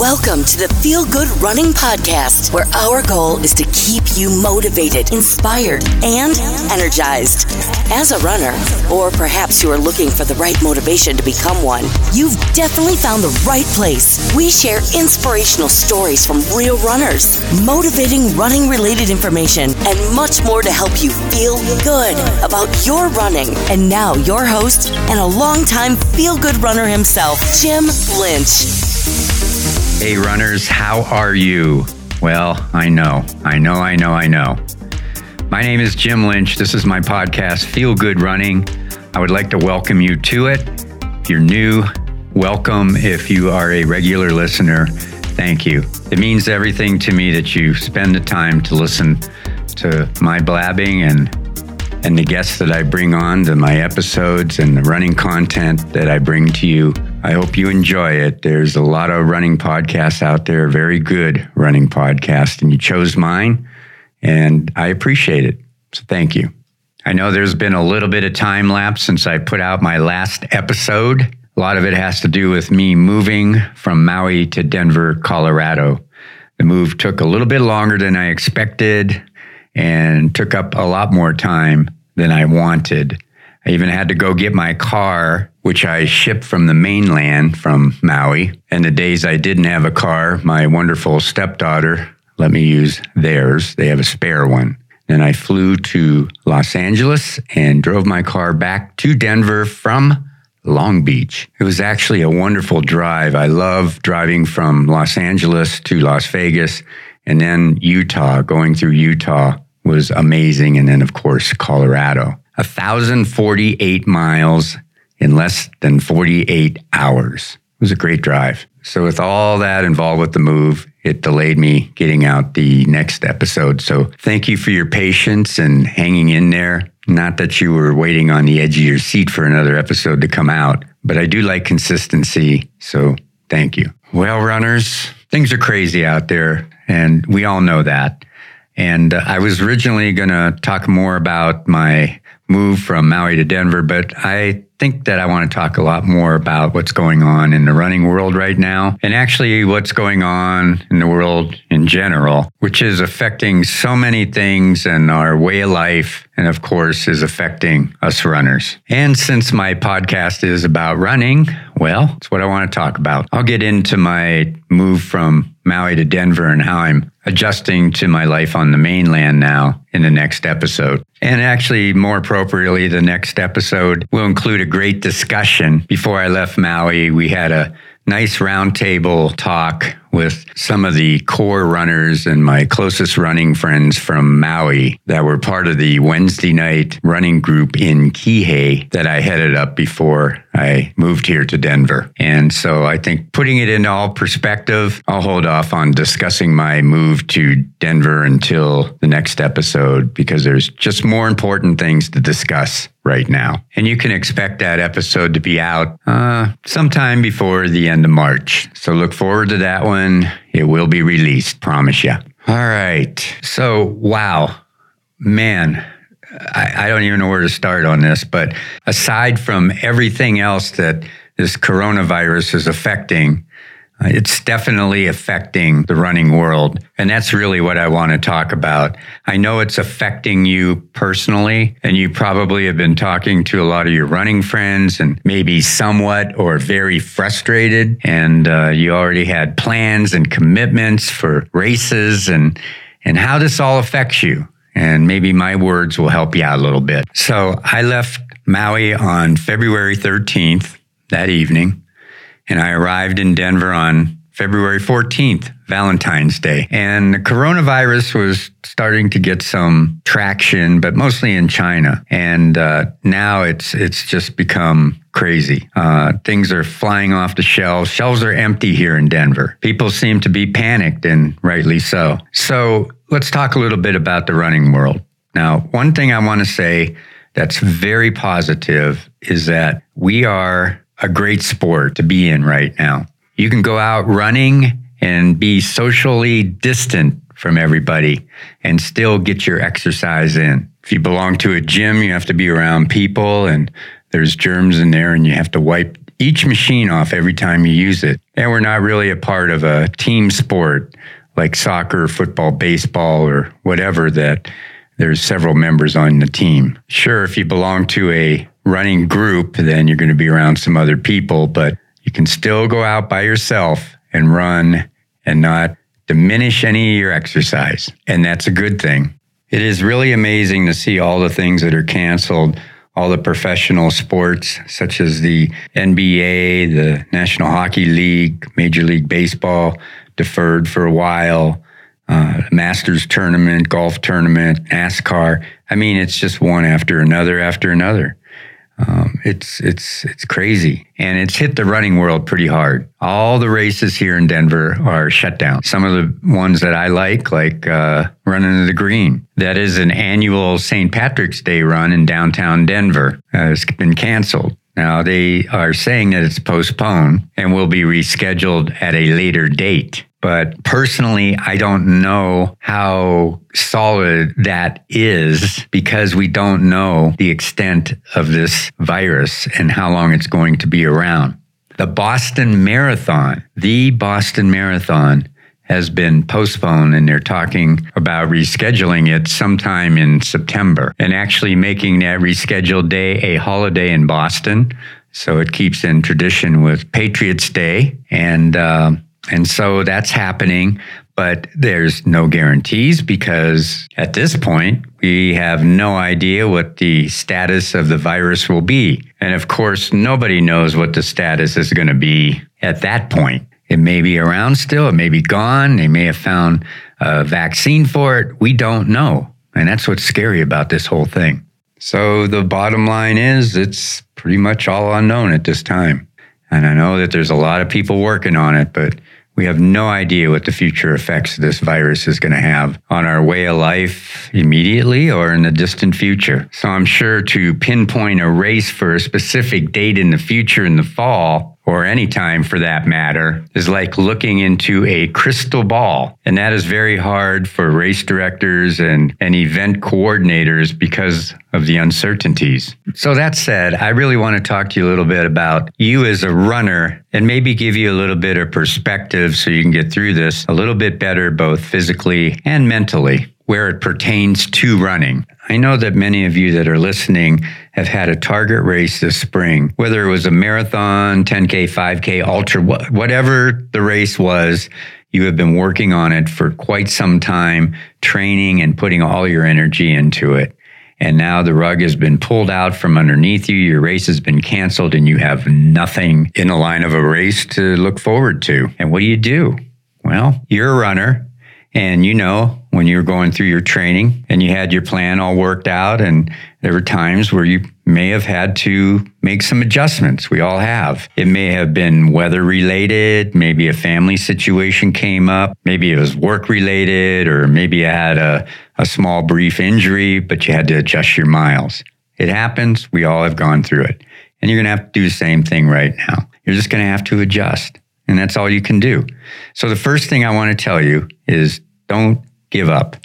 Welcome to the Feel Good Running Podcast, where our goal is to keep you motivated, inspired, and energized. As a runner, or perhaps you are looking for the right motivation to become one, you've definitely found the right place. We share inspirational stories from real runners, motivating running related information, and much more to help you feel good about your running. And now, your host and a longtime feel good runner himself, Jim Lynch. Hey, runners, how are you? Well, I know, I know, I know, I know. My name is Jim Lynch. This is my podcast, Feel Good Running. I would like to welcome you to it. If you're new, welcome. If you are a regular listener, thank you. It means everything to me that you spend the time to listen to my blabbing and and the guests that I bring on to my episodes and the running content that I bring to you. I hope you enjoy it. There's a lot of running podcasts out there, very good running podcasts, and you chose mine, and I appreciate it. So thank you. I know there's been a little bit of time lapse since I put out my last episode. A lot of it has to do with me moving from Maui to Denver, Colorado. The move took a little bit longer than I expected and took up a lot more time than I wanted. I even had to go get my car, which I shipped from the mainland from Maui. And the days I didn't have a car, my wonderful stepdaughter let me use theirs. They have a spare one. Then I flew to Los Angeles and drove my car back to Denver from Long Beach. It was actually a wonderful drive. I love driving from Los Angeles to Las Vegas and then Utah, going through Utah was amazing. And then, of course, Colorado. 1,048 miles in less than 48 hours. It was a great drive. So, with all that involved with the move, it delayed me getting out the next episode. So, thank you for your patience and hanging in there. Not that you were waiting on the edge of your seat for another episode to come out, but I do like consistency. So, thank you. Well, runners, things are crazy out there, and we all know that. And uh, I was originally going to talk more about my move from Maui to Denver, but I think that I want to talk a lot more about what's going on in the running world right now and actually what's going on in the world in general, which is affecting so many things and our way of life. And of course, is affecting us runners. And since my podcast is about running, well, it's what I want to talk about. I'll get into my move from Maui to Denver and how I'm adjusting to my life on the mainland now in the next episode. And actually, more appropriately, the next episode will include a great discussion. Before I left Maui, we had a nice roundtable talk with some of the core runners and my closest running friends from Maui that were part of the Wednesday night running group in Kihei that I headed up before I moved here to Denver. And so I think putting it in all perspective, I'll hold off on discussing my move to Denver until the next episode because there's just more important things to discuss right now. And you can expect that episode to be out uh, sometime before the end of March. So look forward to that one. It will be released, promise you. All right. So, wow, man, I, I, don't even know where to start on this, but aside from everything else that this coronavirus is affecting, it's definitely affecting the running world. And that's really what I want to talk about. I know it's affecting you personally, and you probably have been talking to a lot of your running friends and maybe somewhat or very frustrated. And uh, you already had plans and commitments for races and, and how this all affects you. And maybe my words will help you out a little bit. So I left Maui on February 13th that evening and I arrived in Denver on February 14th, Valentine's Day. And the coronavirus was starting to get some traction, but mostly in China. And uh, now it's it's just become crazy. Uh, things are flying off the shelves. Shelves are empty here in Denver. People seem to be panicked, and rightly so. So let's talk a little bit about the running world. Now, one thing I want to say that's very positive is that we are a great sport to be in right now. You can go out running and be socially distant from everybody and still get your exercise in. If you belong to a gym, you have to be around people and there's germs in there and you have to wipe each machine off every time you use it. And we're not really a part of a team sport like soccer, football, baseball, or whatever that there's several members on the team. Sure, if you belong to a running group, then you're going to be around some other people, but you can still go out by yourself and run and not diminish any of your exercise. And that's a good thing. It is really amazing to see all the things that are canceled, all the professional sports, such as the NBA, the National Hockey League, Major League Baseball, deferred for a while. Uh, Masters tournament, golf tournament, NASCAR. I mean, it's just one after another after another. Um, it's it's it's crazy, and it's hit the running world pretty hard. All the races here in Denver are shut down. Some of the ones that I like, like uh, running to the Green, that is an annual St. Patrick's Day run in downtown Denver, uh, has been canceled. Now they are saying that it's postponed and will be rescheduled at a later date. But personally, I don't know how solid that is because we don't know the extent of this virus and how long it's going to be around. The Boston Marathon, the Boston Marathon, has been postponed and they're talking about rescheduling it sometime in September and actually making that rescheduled day a holiday in Boston. So it keeps in tradition with Patriots Day. And, uh, and so that's happening, but there's no guarantees because at this point, we have no idea what the status of the virus will be. And of course, nobody knows what the status is going to be at that point. It may be around still, it may be gone, they may have found a vaccine for it. We don't know. And that's what's scary about this whole thing. So the bottom line is it's pretty much all unknown at this time. And I know that there's a lot of people working on it, but we have no idea what the future effects this virus is going to have on our way of life immediately or in the distant future. So I'm sure to pinpoint a race for a specific date in the future in the fall or any time for that matter, is like looking into a crystal ball. And that is very hard for race directors and, and event coordinators because of the uncertainties. So, that said, I really want to talk to you a little bit about you as a runner and maybe give you a little bit of perspective so you can get through this a little bit better, both physically and mentally where it pertains to running. I know that many of you that are listening have had a target race this spring, whether it was a marathon, 10K, 5K, ultra, whatever the race was, you have been working on it for quite some time, training and putting all your energy into it. And now the rug has been pulled out from underneath you. Your race has been canceled and you have nothing in the line of a race to look forward to. And what do you do? Well, you're a runner and you know, when you were going through your training and you had your plan all worked out, and there were times where you may have had to make some adjustments. We all have. It may have been weather related, maybe a family situation came up, maybe it was work related, or maybe you had a, a small brief injury, but you had to adjust your miles. It happens. We all have gone through it. And you're going to have to do the same thing right now. You're just going to have to adjust. And that's all you can do. So the first thing I want to tell you is don't give up.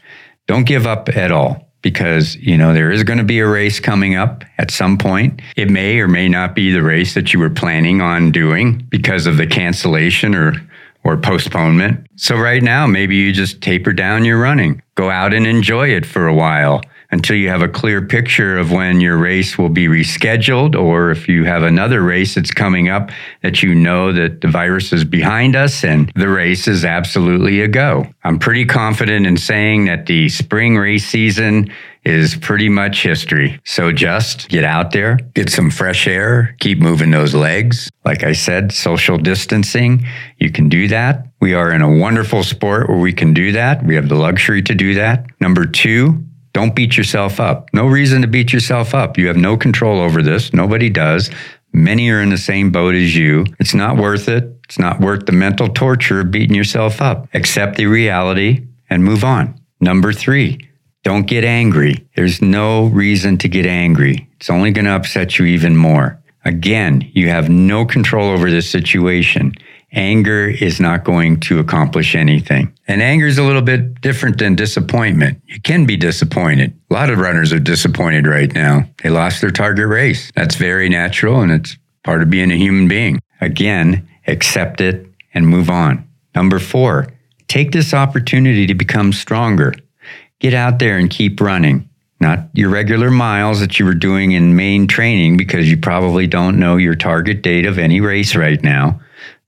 Don't give up at all because, you know, there is going to be a race coming up at some point. It may or may not be the race that you were planning on doing because of the cancellation or or postponement. So right now, maybe you just taper down your running. Go out and enjoy it for a while until you have a clear picture of when your race will be rescheduled, or if you have another race that's coming up that you know that the virus is behind us and the race is absolutely a go. I'm pretty confident in saying that the spring race season is pretty much history. So just get out there, get some fresh air, keep moving those legs. Like I said, social distancing, you can do that. We are in a wonderful sport where we can do that. We have the luxury to do that. Number two, don't beat yourself up. No reason to beat yourself up. You have no control over this. Nobody does. Many are in the same boat as you. It's not worth it. It's not worth the mental torture of beating yourself up. Accept the reality and move on. Number three, don't get angry. There's no reason to get angry. It's only going to upset you even more. Again, you have no control over this situation anger is not going to accomplish anything. And anger is a little bit different than disappointment. You can be disappointed. A lot of runners are disappointed right now. They lost their target race. That's very natural and it's part of being a human being. Again, accept it and move on. Number four, take this opportunity to become stronger. Get out there and keep running. Not your regular miles that you were doing in main training because you probably don't know your target date of any race right now.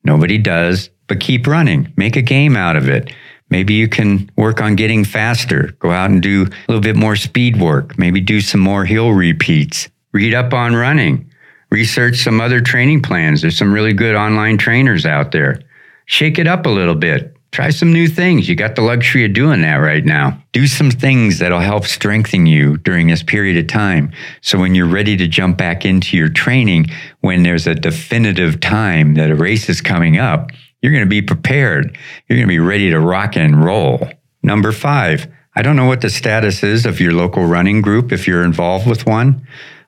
Nobody does, but keep running. Make a game out of it. Maybe you can work on getting faster. Go out and do a little bit more speed work. Maybe do some more hill repeats. Read up on running. Research some other training plans. There's some really good online trainers out there. Shake it up a little bit. Try some new things. You got the luxury of doing that right now. Do some things that'll help strengthen you during this period of time. So when you're ready to jump back into your training, when there's a definitive time that a race is coming up, you're going to be prepared. You're going to be ready to rock and roll. Number five, I don't know what the status is of your local running group if you're involved with one.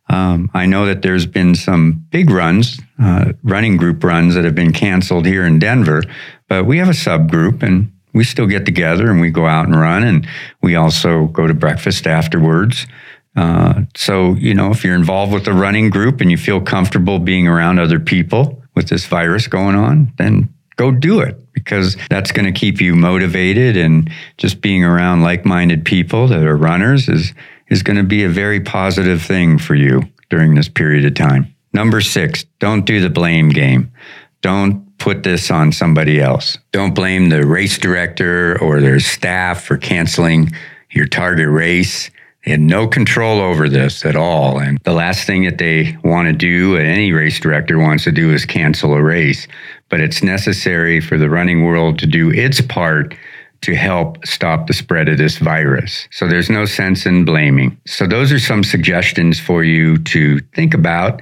Um, I know that there's been some big runs, uh, running group runs that have been canceled here in Denver, but we have a subgroup and we still get together and we go out and run and we also go to breakfast afterwards. Uh, so, you know, if you're involved with a running group and you feel comfortable being around other people with this virus going on, then go do it because that's going to keep you motivated and just being around like-minded people that are runners is is going to be a very positive thing for you during this period of time. Number 6, don't do the blame game. Don't put this on somebody else. Don't blame the race director or their staff for canceling your target race. They had no control over this at all. And the last thing that they want to do, any race director wants to do, is cancel a race. But it's necessary for the running world to do its part to help stop the spread of this virus. So there's no sense in blaming. So those are some suggestions for you to think about.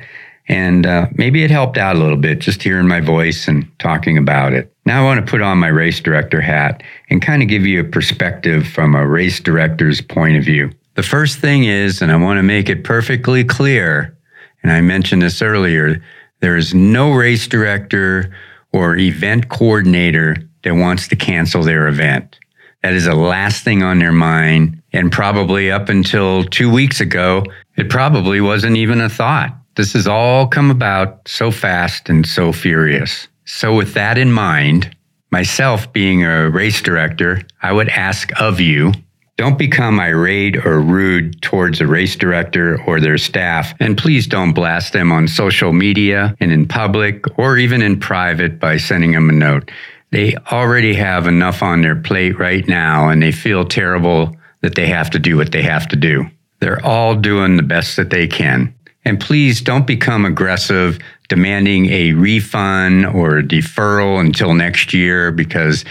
And uh, maybe it helped out a little bit just hearing my voice and talking about it. Now I want to put on my race director hat and kind of give you a perspective from a race director's point of view. The first thing is, and I want to make it perfectly clear, and I mentioned this earlier, there is no race director or event coordinator that wants to cancel their event. That is the last thing on their mind. And probably up until two weeks ago, it probably wasn't even a thought. This has all come about so fast and so furious. So, with that in mind, myself being a race director, I would ask of you don't become irate or rude towards a race director or their staff, and please don't blast them on social media and in public or even in private by sending them a note. They already have enough on their plate right now, and they feel terrible that they have to do what they have to do. They're all doing the best that they can. And please don't become aggressive demanding a refund or a deferral until next year because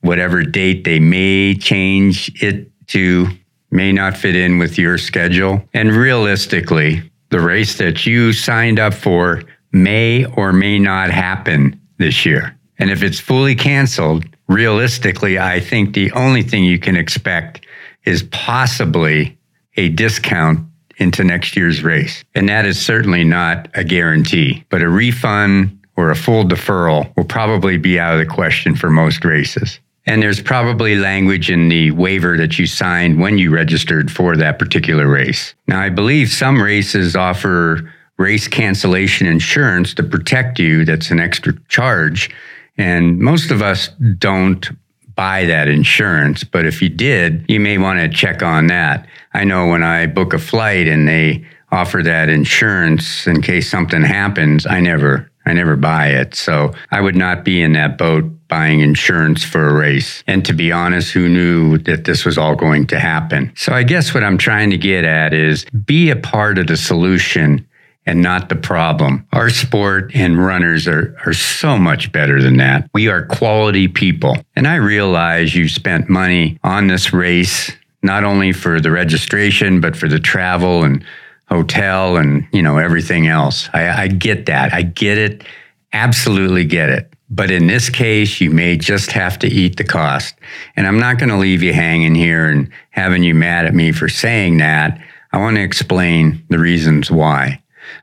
whatever date they may change it to may not fit in with your schedule. And realistically, the race that you signed up for may or may not happen this year. And if it's fully canceled, realistically, I think the only thing you can expect is possibly a discount into next year's race. And that is certainly not a guarantee, but a refund or a full deferral will probably be out of the question for most races. And there's probably language in the waiver that you signed when you registered for that particular race. Now, I believe some races offer race cancellation insurance to protect you. That's an extra charge. And most of us don't buy that insurance. But if you did, you may want to check on that. I know when I book a flight and they offer that insurance in case something happens, I never I never buy it. So I would not be in that boat buying insurance for a race. And to be honest, who knew that this was all going to happen? So I guess what I'm trying to get at is be a part of the solution and not the problem. Our sport and runners are, are so much better than that. We are quality people. And I realize you spent money on this race, not only for the registration, but for the travel and hotel and you know everything else. I, I get that. I get it. Absolutely get it. But in this case, you may just have to eat the cost. And I'm not going to leave you hanging here and having you mad at me for saying that. I want to explain the reasons why.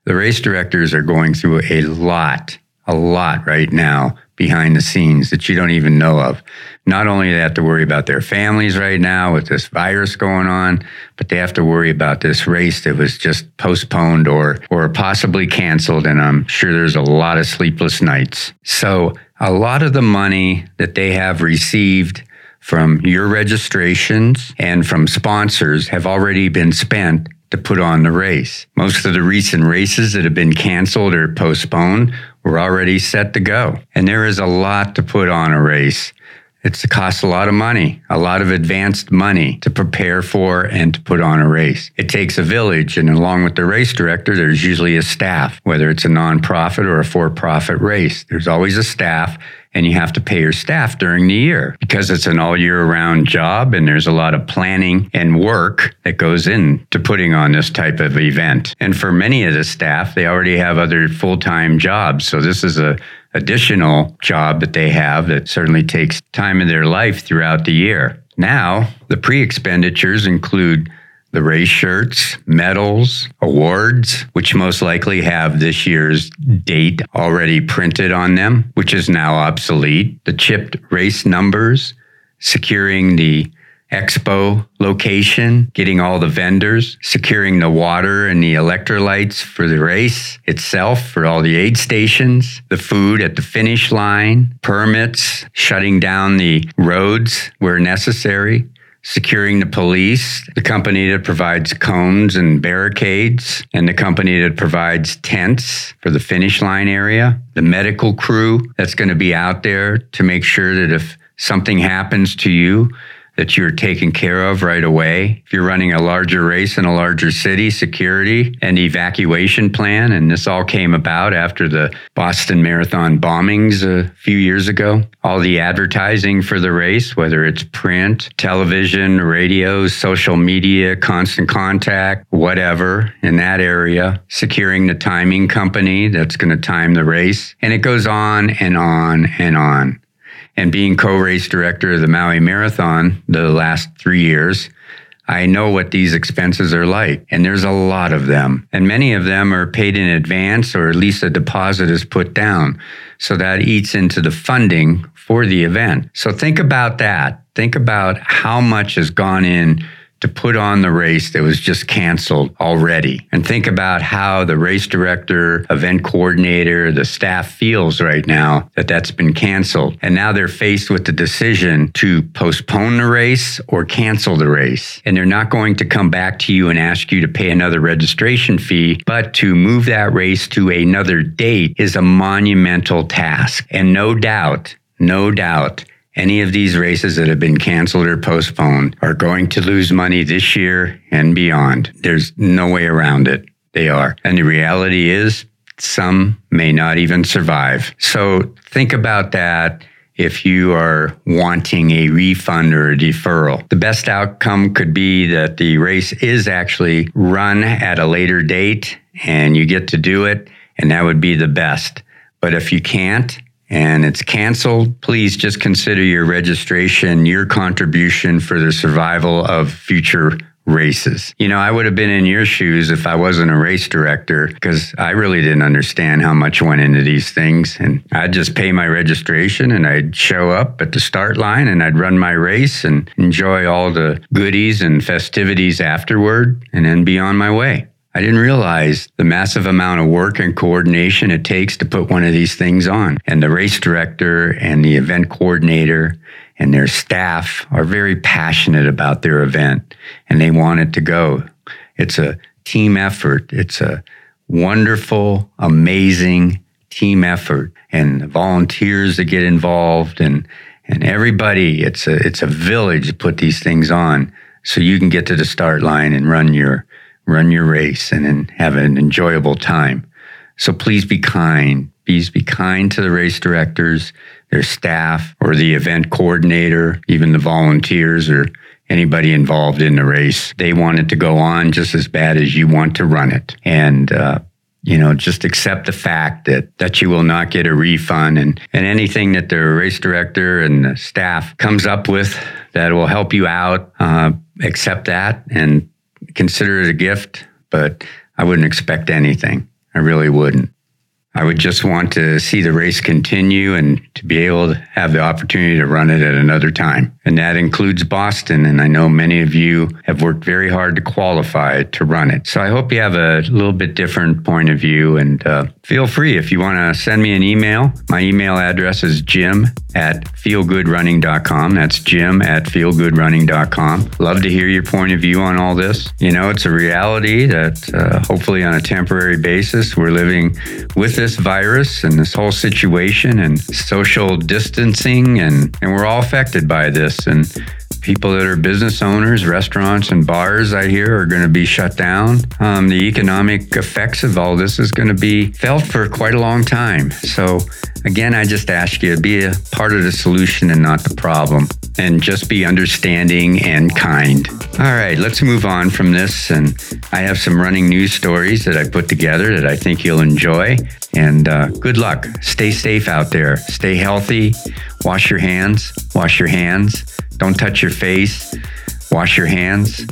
The race directors are going through a lot, a lot right now behind the scenes that you don't even know of. Not only do they have to worry about their families right now with this virus going on, but they have to worry about this race that was just postponed or or possibly canceled. And I'm sure there's a lot of sleepless nights. So a lot of the money that they have received from your registrations and from sponsors have already been spent to put on the race. Most of the recent races that have been canceled or postponed were already set to go. And there is a lot to put on a race. It's costs a lot of money, a lot of advanced money to prepare for and to put on a race. It takes a village, and along with the race director, there's usually a staff, whether it's a nonprofit or a for profit race. There's always a staff and you have to pay your staff during the year because it's an all year round job and there's a lot of planning and work that goes into putting on this type of event. And for many of the staff, they already have other full time jobs. So this is a additional job that they have that certainly takes time in their life throughout the year. Now, the pre expenditures include the race shirts, medals, awards, which most likely have this year's date already printed on them, which is now obsolete, the chipped race numbers, securing the expo location, getting all the vendors, securing the water and the electrolytes for the race itself, for all the aid stations, the food at the finish line, permits, shutting down the roads where necessary, securing the police, the company that provides cones and barricades, and the company that provides tents for the finish line area, the medical crew that's going to be out there to make sure that if something happens to you, that you're taken care of right away. If you're running a larger race in a larger city, security and evacuation plan. And this all came about after the Boston Marathon bombings a few years ago. All the advertising for the race, whether it's print, television, radio, social media, constant contact, whatever in that area, securing the timing company that's going to time the race. And it goes on and on and on and being co-race director of the Maui Marathon the last three years, I know what these expenses are like, and there's a lot of them. And many of them are paid in advance, or at least a deposit is put down. So that eats into the funding for the event. So think about that. Think about how much has gone in to put on the race that was just canceled already. And think about how the race director, event coordinator, the staff feels right now that that's been canceled. And now they're faced with the decision to postpone the race or cancel the race. And they're not going to come back to you and ask you to pay another registration fee, but to move that race to another date is a monumental task. And no doubt, no doubt, any of these races that have been canceled or postponed are going to lose money this year and beyond. There's no way around it. They are. And the reality is, some may not even survive. So think about that if you are wanting a refund or a deferral. The best outcome could be that the race is actually run at a later date and you get to do it, and that would be the best. But if you can't, and it's canceled, please just consider your registration, your contribution for the survival of future races. You know, I would have been in your shoes if I wasn't a race director because I really didn't understand how much went into these things. And I'd just pay my registration and I'd show up at the start line and I'd run my race and enjoy all the goodies and festivities afterward and then be on my way. I didn't realize the massive amount of work and coordination it takes to put one of these things on. And the race director and the event coordinator and their staff are very passionate about their event and they want it to go. It's a team effort. It's a wonderful, amazing team effort and volunteers that get involved and and everybody it's a it's a village to put these things on so you can get to the start line and run your run your race and, have an enjoyable time. So please be kind. Please be kind to the race directors, their staff, or the event coordinator, even the volunteers or anybody involved in the race. They want it to go on just as bad as you want to run it. And, uh, you know, just accept the fact that, that you will not get a refund and, and anything that the race director and the staff comes up with that will help you out, uh, accept that and consider it a gift, but I wouldn't expect anything. I really wouldn't. I would just want to see the race continue and to be able to have the opportunity to run it at another time. And that includes Boston. And I know many of you have worked very hard to qualify to run it. So I hope you have a little bit different point of view. And uh, feel free if you want to send me an email. My email address is jim at feelgoodrunning.com. That's jim at feelgoodrunning.com. Love to hear your point of view on all this. You know, it's a reality that uh, hopefully on a temporary basis, we're living with this virus and this whole situation and social distancing, and, and we're all affected by this. And people that are business owners, restaurants and bars, I hear, are going to be shut down. Um, the economic effects of all this is going to be felt for quite a long time. So, again, I just ask you to be a part of the solution and not the problem, and just be understanding and kind. All right, let's move on from this. And I have some running news stories that I put together that I think you'll enjoy. And uh, good luck. Stay safe out there. Stay healthy. Wash your hands. Wash your hands. Don't touch your face. Wash your hands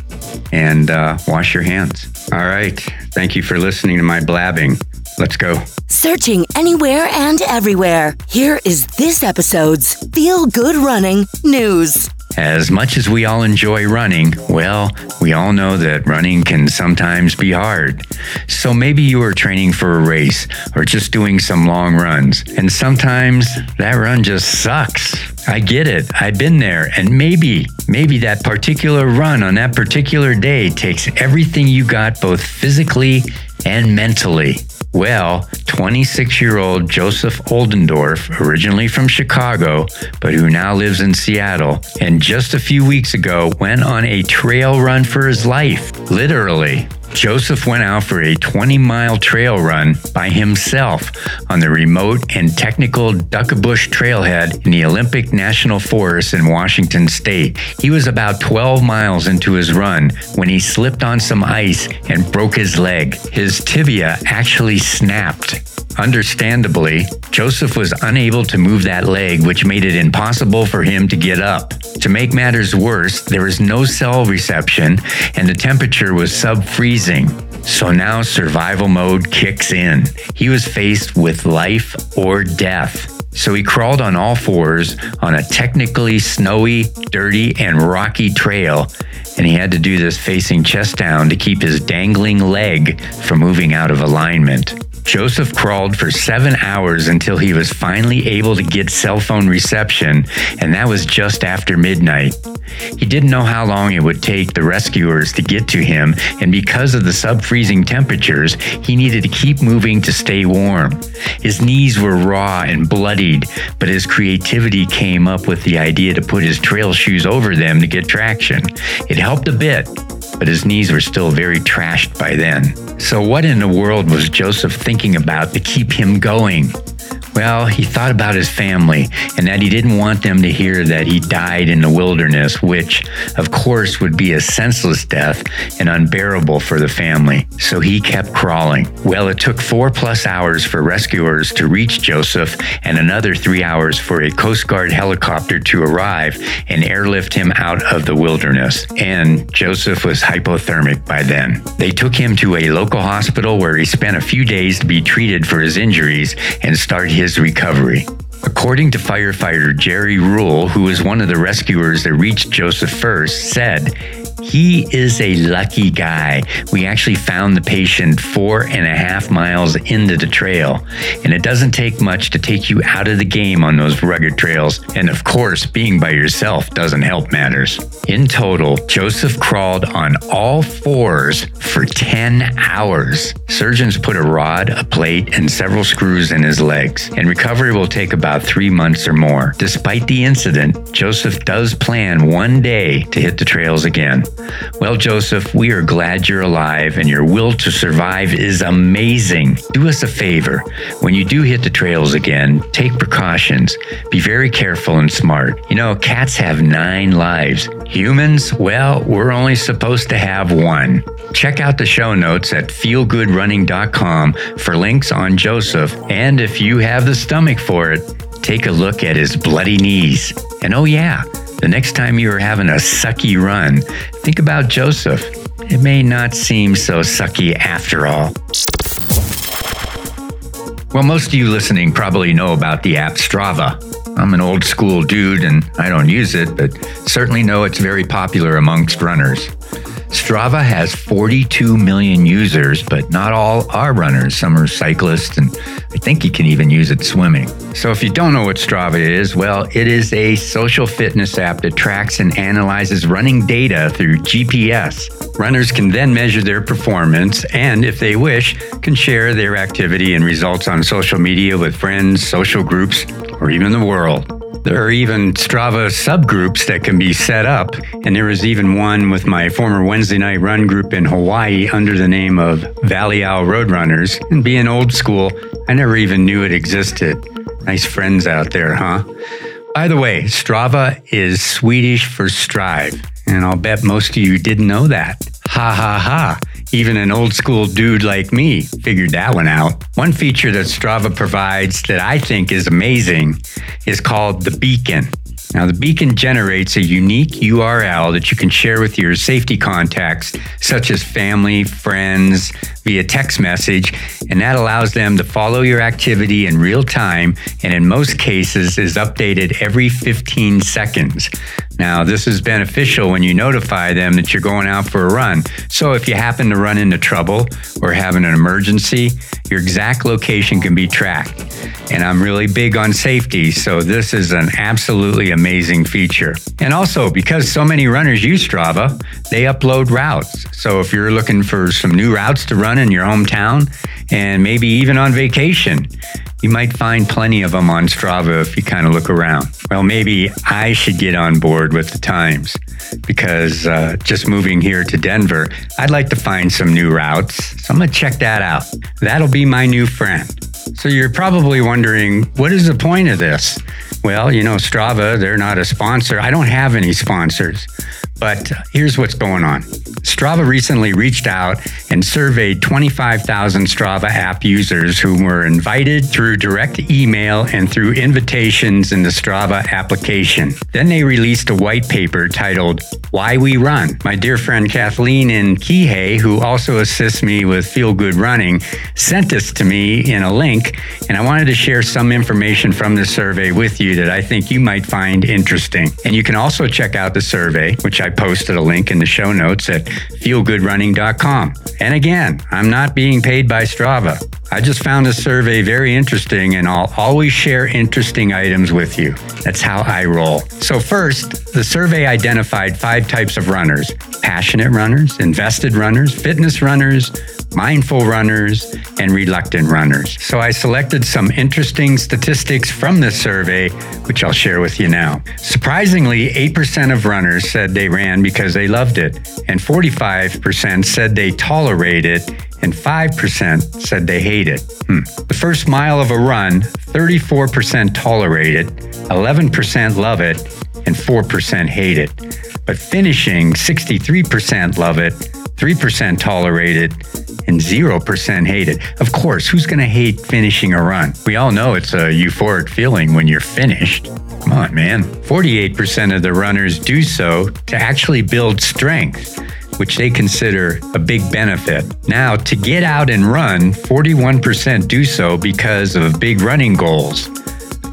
and uh, wash your hands. All right. Thank you for listening to my blabbing. Let's go. Searching anywhere and everywhere. Here is this episode's Feel Good Running News. As much as we all enjoy running, well, we all know that running can sometimes be hard. So maybe you are training for a race or just doing some long runs, and sometimes that run just sucks. I get it. I've been there. And maybe, maybe that particular run on that particular day takes everything you got both physically and mentally. Well, 26 year old Joseph Oldendorf, originally from Chicago, but who now lives in Seattle, and just a few weeks ago went on a trail run for his life. Literally. Joseph went out for a 20 mile trail run by himself on the remote and technical Duckabush trailhead in the Olympic National Forest in Washington state. He was about 12 miles into his run when he slipped on some ice and broke his leg. His tibia actually snapped. Understandably, Joseph was unable to move that leg, which made it impossible for him to get up. To make matters worse, there was no cell reception and the temperature was sub freezing. So now survival mode kicks in. He was faced with life or death. So he crawled on all fours on a technically snowy, dirty, and rocky trail, and he had to do this facing chest down to keep his dangling leg from moving out of alignment. Joseph crawled for seven hours until he was finally able to get cell phone reception, and that was just after midnight. He didn't know how long it would take the rescuers to get to him, and because of the sub freezing temperatures, he needed to keep moving to stay warm. His knees were raw and bloodied, but his creativity came up with the idea to put his trail shoes over them to get traction. It helped a bit, but his knees were still very trashed by then. So, what in the world was Joseph thinking about to keep him going? Well, he thought about his family and that he didn't want them to hear that he died in the wilderness, which, of course, would be a senseless death and unbearable for the family. So he kept crawling. Well, it took four plus hours for rescuers to reach Joseph and another three hours for a Coast Guard helicopter to arrive and airlift him out of the wilderness. And Joseph was hypothermic by then. They took him to a local hospital where he spent a few days to be treated for his injuries and start his recovery. According to firefighter Jerry Rule, who was one of the rescuers that reached Joseph first, said he is a lucky guy. We actually found the patient four and a half miles into the trail, and it doesn't take much to take you out of the game on those rugged trails. And of course, being by yourself doesn't help matters. In total, Joseph crawled on all fours for 10 hours. Surgeons put a rod, a plate, and several screws in his legs, and recovery will take about three months or more. Despite the incident, Joseph does plan one day to hit the trails again. Well, Joseph, we are glad you're alive and your will to survive is amazing. Do us a favor. When you do hit the trails again, take precautions. Be very careful and smart. You know, cats have nine lives. Humans, well, we're only supposed to have one. Check out the show notes at feelgoodrunning.com for links on Joseph. And if you have the stomach for it, take a look at his bloody knees. And oh, yeah, the next time you are having a sucky run, think about Joseph. It may not seem so sucky after all. Well, most of you listening probably know about the app Strava. I'm an old school dude and I don't use it, but certainly know it's very popular amongst runners. Strava has 42 million users, but not all are runners. Some are cyclists, and I think you can even use it swimming. So, if you don't know what Strava is, well, it is a social fitness app that tracks and analyzes running data through GPS. Runners can then measure their performance and, if they wish, can share their activity and results on social media with friends, social groups, or even the world. There are even Strava subgroups that can be set up. And there is even one with my former Wednesday night run group in Hawaii under the name of Valley Isle Roadrunners. And being old school, I never even knew it existed. Nice friends out there, huh? By the way, Strava is Swedish for strive. And I'll bet most of you didn't know that. Ha ha ha. Even an old school dude like me figured that one out. One feature that Strava provides that I think is amazing is called the beacon. Now, the beacon generates a unique URL that you can share with your safety contacts, such as family, friends, via text message, and that allows them to follow your activity in real time and in most cases is updated every 15 seconds. Now, this is beneficial when you notify them that you're going out for a run. So, if you happen to run into trouble or have an emergency, your exact location can be tracked. And I'm really big on safety, so this is an absolutely amazing feature. And also, because so many runners use Strava, they upload routes. So, if you're looking for some new routes to run in your hometown and maybe even on vacation, you might find plenty of them on Strava if you kind of look around. Well, maybe I should get on board with the times because uh, just moving here to Denver, I'd like to find some new routes. So I'm going to check that out. That'll be my new friend. So you're probably wondering, what is the point of this? Well, you know, Strava, they're not a sponsor. I don't have any sponsors. But here's what's going on. Strava recently reached out and surveyed 25,000 Strava app users who were invited through direct email and through invitations in the Strava application. Then they released a white paper titled Why We Run. My dear friend Kathleen in Kihei, who also assists me with Feel Good Running, sent this to me in a link, and I wanted to share some information from the survey with you that I think you might find interesting. And you can also check out the survey, which I posted a link in the show notes at feelgoodrunning.com. And again, I'm not being paid by Strava. I just found this survey very interesting and I'll always share interesting items with you. That's how I roll. So, first, the survey identified five types of runners passionate runners, invested runners, fitness runners, mindful runners, and reluctant runners. So I selected some interesting statistics from this survey, which I'll share with you now. Surprisingly, 8% of runners said they ran because they loved it, and 45% said they tolerate it, and 5% said they hate it. Hmm. The first mile of a run, 34% tolerate it, 11% love it, and 4% hate it. But finishing, 63% love it, 3% tolerate it, and 0% hate it. Of course, who's going to hate finishing a run? We all know it's a euphoric feeling when you're finished. Come on, man. 48% of the runners do so to actually build strength which they consider a big benefit. Now, to get out and run, 41% do so because of big running goals.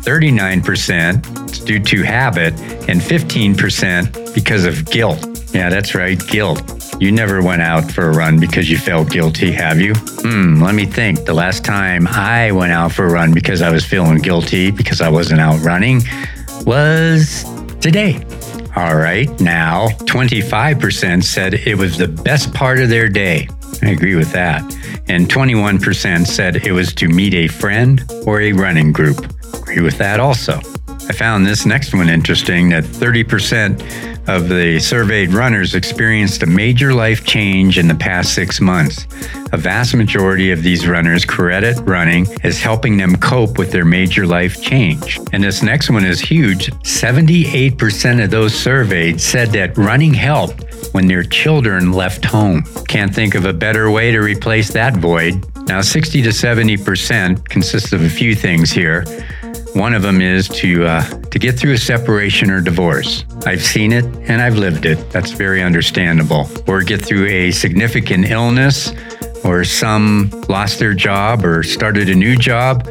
39% due to habit, and 15% because of guilt. Yeah, that's right, guilt. You never went out for a run because you felt guilty, have you? Hmm, let me think. The last time I went out for a run because I was feeling guilty because I wasn't out running was today. All right, now 25% said it was the best part of their day. I agree with that. And 21% said it was to meet a friend or a running group. Agree with that also. I found this next one interesting that 30% of the surveyed runners experienced a major life change in the past six months. A vast majority of these runners credit running as helping them cope with their major life change. And this next one is huge 78% of those surveyed said that running helped when their children left home. Can't think of a better way to replace that void. Now, 60 to 70% consists of a few things here. One of them is to uh, to get through a separation or divorce. I've seen it and I've lived it. That's very understandable. Or get through a significant illness, or some lost their job or started a new job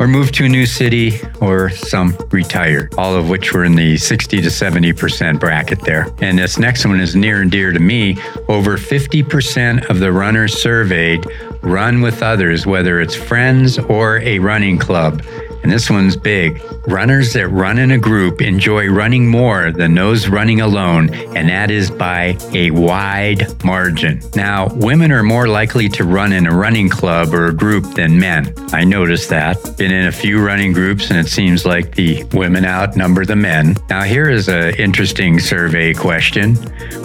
or moved to a new city, or some retired, all of which were in the 60 to 70% bracket there. And this next one is near and dear to me. Over 50% of the runners surveyed run with others, whether it's friends or a running club. And this one's big. Runners that run in a group enjoy running more than those running alone, and that is by a wide margin. Now, women are more likely to run in a running club or a group than men. I noticed that. Been in a few running groups, and it seems like the women outnumber the men. Now, here is an interesting survey question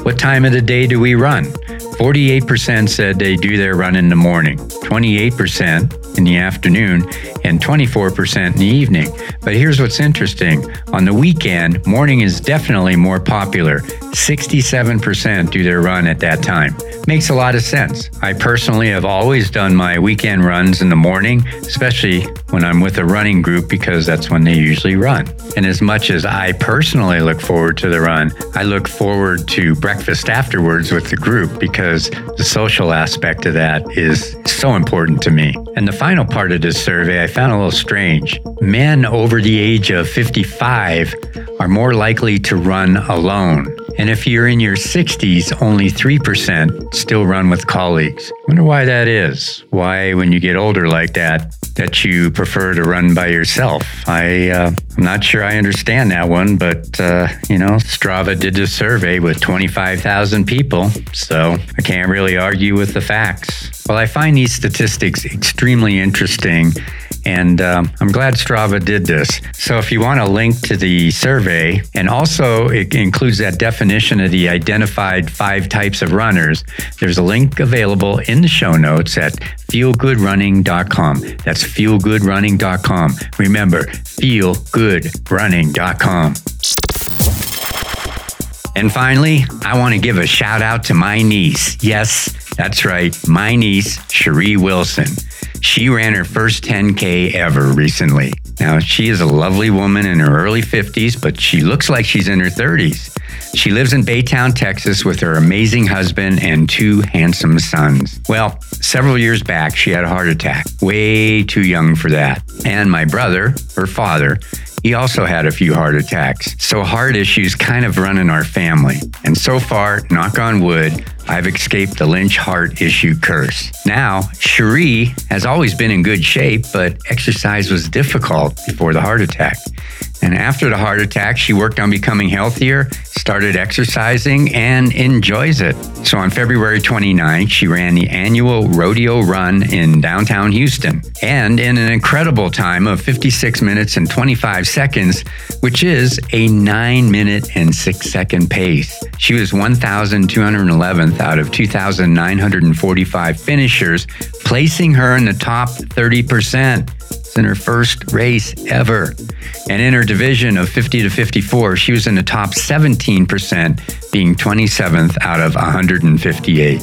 What time of the day do we run? 48% said they do their run in the morning, 28% in the afternoon, and 24% in the evening. But here's what's interesting on the weekend, morning is definitely more popular. 67% do their run at that time. Makes a lot of sense. I personally have always done my weekend runs in the morning, especially when I'm with a running group because that's when they usually run. And as much as I personally look forward to the run, I look forward to breakfast afterwards with the group because the social aspect of that is so important to me. And the final part of this survey I found a little strange. Men over the age of 55 are more likely to run alone. And if you're in your 60s, only 3% still run with colleagues. Wonder why that is. Why, when you get older like that, that you prefer to run by yourself. I, uh, I'm not sure I understand that one, but, uh, you know, Strava did this survey with 25,000 people, so I can't really argue with the facts. Well, I find these statistics extremely interesting and um, I'm glad Strava did this. So if you want a link to the survey, and also it includes that definition of the identified five types of runners, there's a link available in the show notes at feelgoodrunning.com. That's feelgoodrunning.com. Remember, feelgoodrunning.com. And finally, I want to give a shout out to my niece. Yes, that's right, my niece, Cherie Wilson. She ran her first 10K ever recently. Now, she is a lovely woman in her early 50s, but she looks like she's in her 30s. She lives in Baytown, Texas with her amazing husband and two handsome sons. Well, several years back, she had a heart attack, way too young for that. And my brother, her father, he also had a few heart attacks. So heart issues kind of run in our family. And so far, knock on wood, I've escaped the Lynch heart issue curse. Now, Cherie has always been in good shape, but exercise was difficult before the heart attack. And after the heart attack, she worked on becoming healthier, started exercising, and enjoys it. So on February 29th, she ran the annual rodeo run in downtown Houston. And in an incredible time of 56 minutes and 25 seconds, which is a 9 minute and 6 second pace. She was 1,211th out of 2,945 finishers, placing her in the top 30% in her first race ever. And in her division of 50 to 54, she was in the top 17%, being 27th out of 158.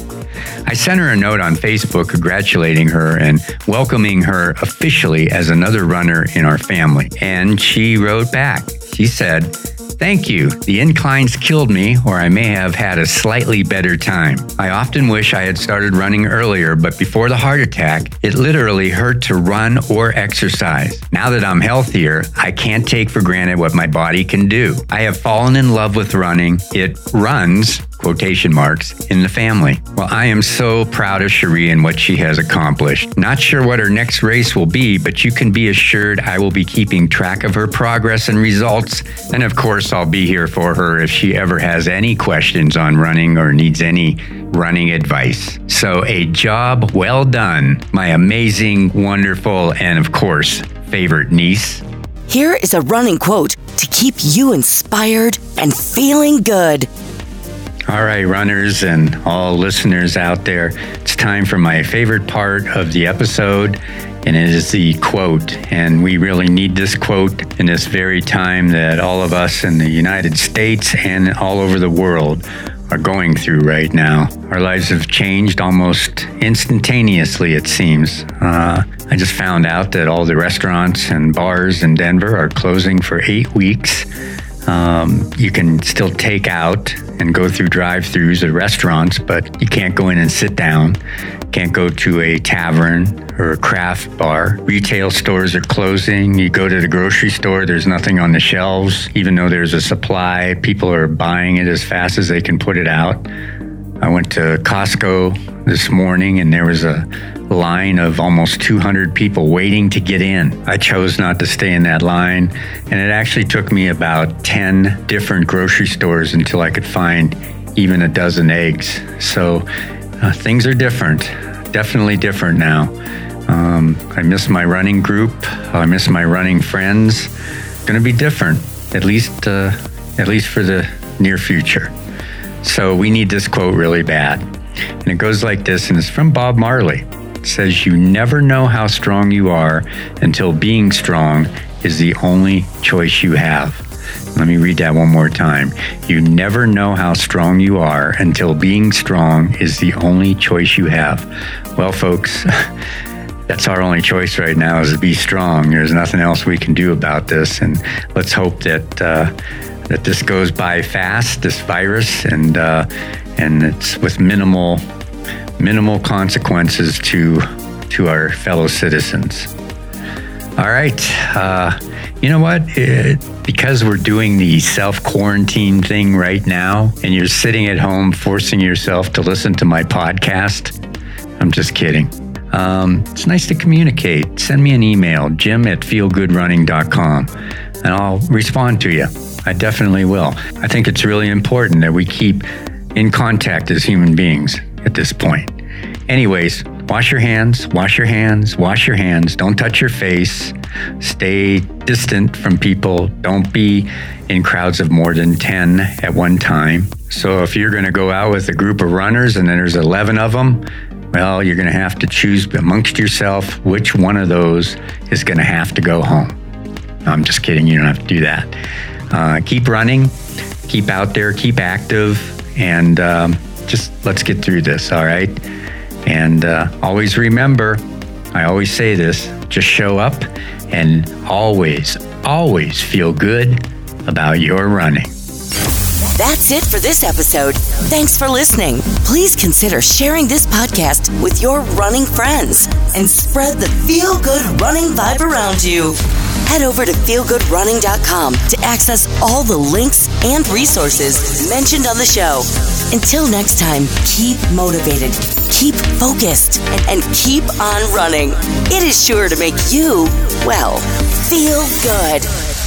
I sent her a note on Facebook congratulating her and welcoming her officially as another runner in our family. And she wrote back. She said, Thank you. The inclines killed me, or I may have had a slightly better time. I often wish I had started running earlier, but before the heart attack, it literally hurt to run or exercise. Now that I'm healthier, I can't take for granted what my body can do. I have fallen in love with running. It runs quotation marks, in the family. Well, I am so proud of Cherie and what she has accomplished. Not sure what her next race will be, but you can be assured I will be keeping track of her progress and results. And of course, I'll be here for her if she ever has any questions on running or needs any running advice. So, a job well done, my amazing, wonderful, and of course, favorite niece. Here is a running quote to keep you inspired and feeling good. All right, runners and all listeners out there, it's time for my favorite part of the episode, and it is the quote. And we really need this quote in this very time that all of us in the United States and all over the world are going through right now. Our lives have changed almost instantaneously, it seems. Uh, I just found out that all the restaurants and bars in Denver are closing for eight weeks. Um, you can still take out and go through drive throughs at restaurants, but you can't go in and sit down. can't go to a tavern or a craft bar. Retail stores are closing. You go to the grocery store, there's nothing on the shelves. Even though there's a supply, people are buying it as fast as they can put it out. I went to Costco this morning and there was a line of almost 200 people waiting to get in. I chose not to stay in that line, and it actually took me about 10 different grocery stores until I could find even a dozen eggs. So uh, things are different, definitely different now. Um, I miss my running group. I miss my running friends. Going to be different, at least, uh, at least for the near future. So we need this quote really bad, and it goes like this, and it's from Bob Marley. It says, "You never know how strong you are until being strong is the only choice you have." Let me read that one more time. You never know how strong you are until being strong is the only choice you have. Well, folks, that's our only choice right now is to be strong. There's nothing else we can do about this, and let's hope that uh, that this goes by fast, this virus, and uh, and it's with minimal minimal consequences to to our fellow citizens. All right. Uh, you know what? It, because we're doing the self quarantine thing right now, and you're sitting at home forcing yourself to listen to my podcast, I'm just kidding. Um, it's nice to communicate. Send me an email, jim at feelgoodrunning.com, and I'll respond to you. I definitely will. I think it's really important that we keep in contact as human beings at this point. Anyways, wash your hands, wash your hands, wash your hands. Don't touch your face. Stay distant from people. Don't be in crowds of more than 10 at one time. So if you're going to go out with a group of runners and then there's 11 of them, well, you're going to have to choose amongst yourself which one of those is going to have to go home. I'm just kidding. You don't have to do that. Uh, keep running, keep out there, keep active, and um, just let's get through this, all right? And uh, always remember, I always say this just show up and always, always feel good about your running. That's it for this episode. Thanks for listening. Please consider sharing this podcast with your running friends and spread the feel good running vibe around you. Head over to feelgoodrunning.com to access all the links and resources mentioned on the show. Until next time, keep motivated, keep focused, and keep on running. It is sure to make you, well, feel good.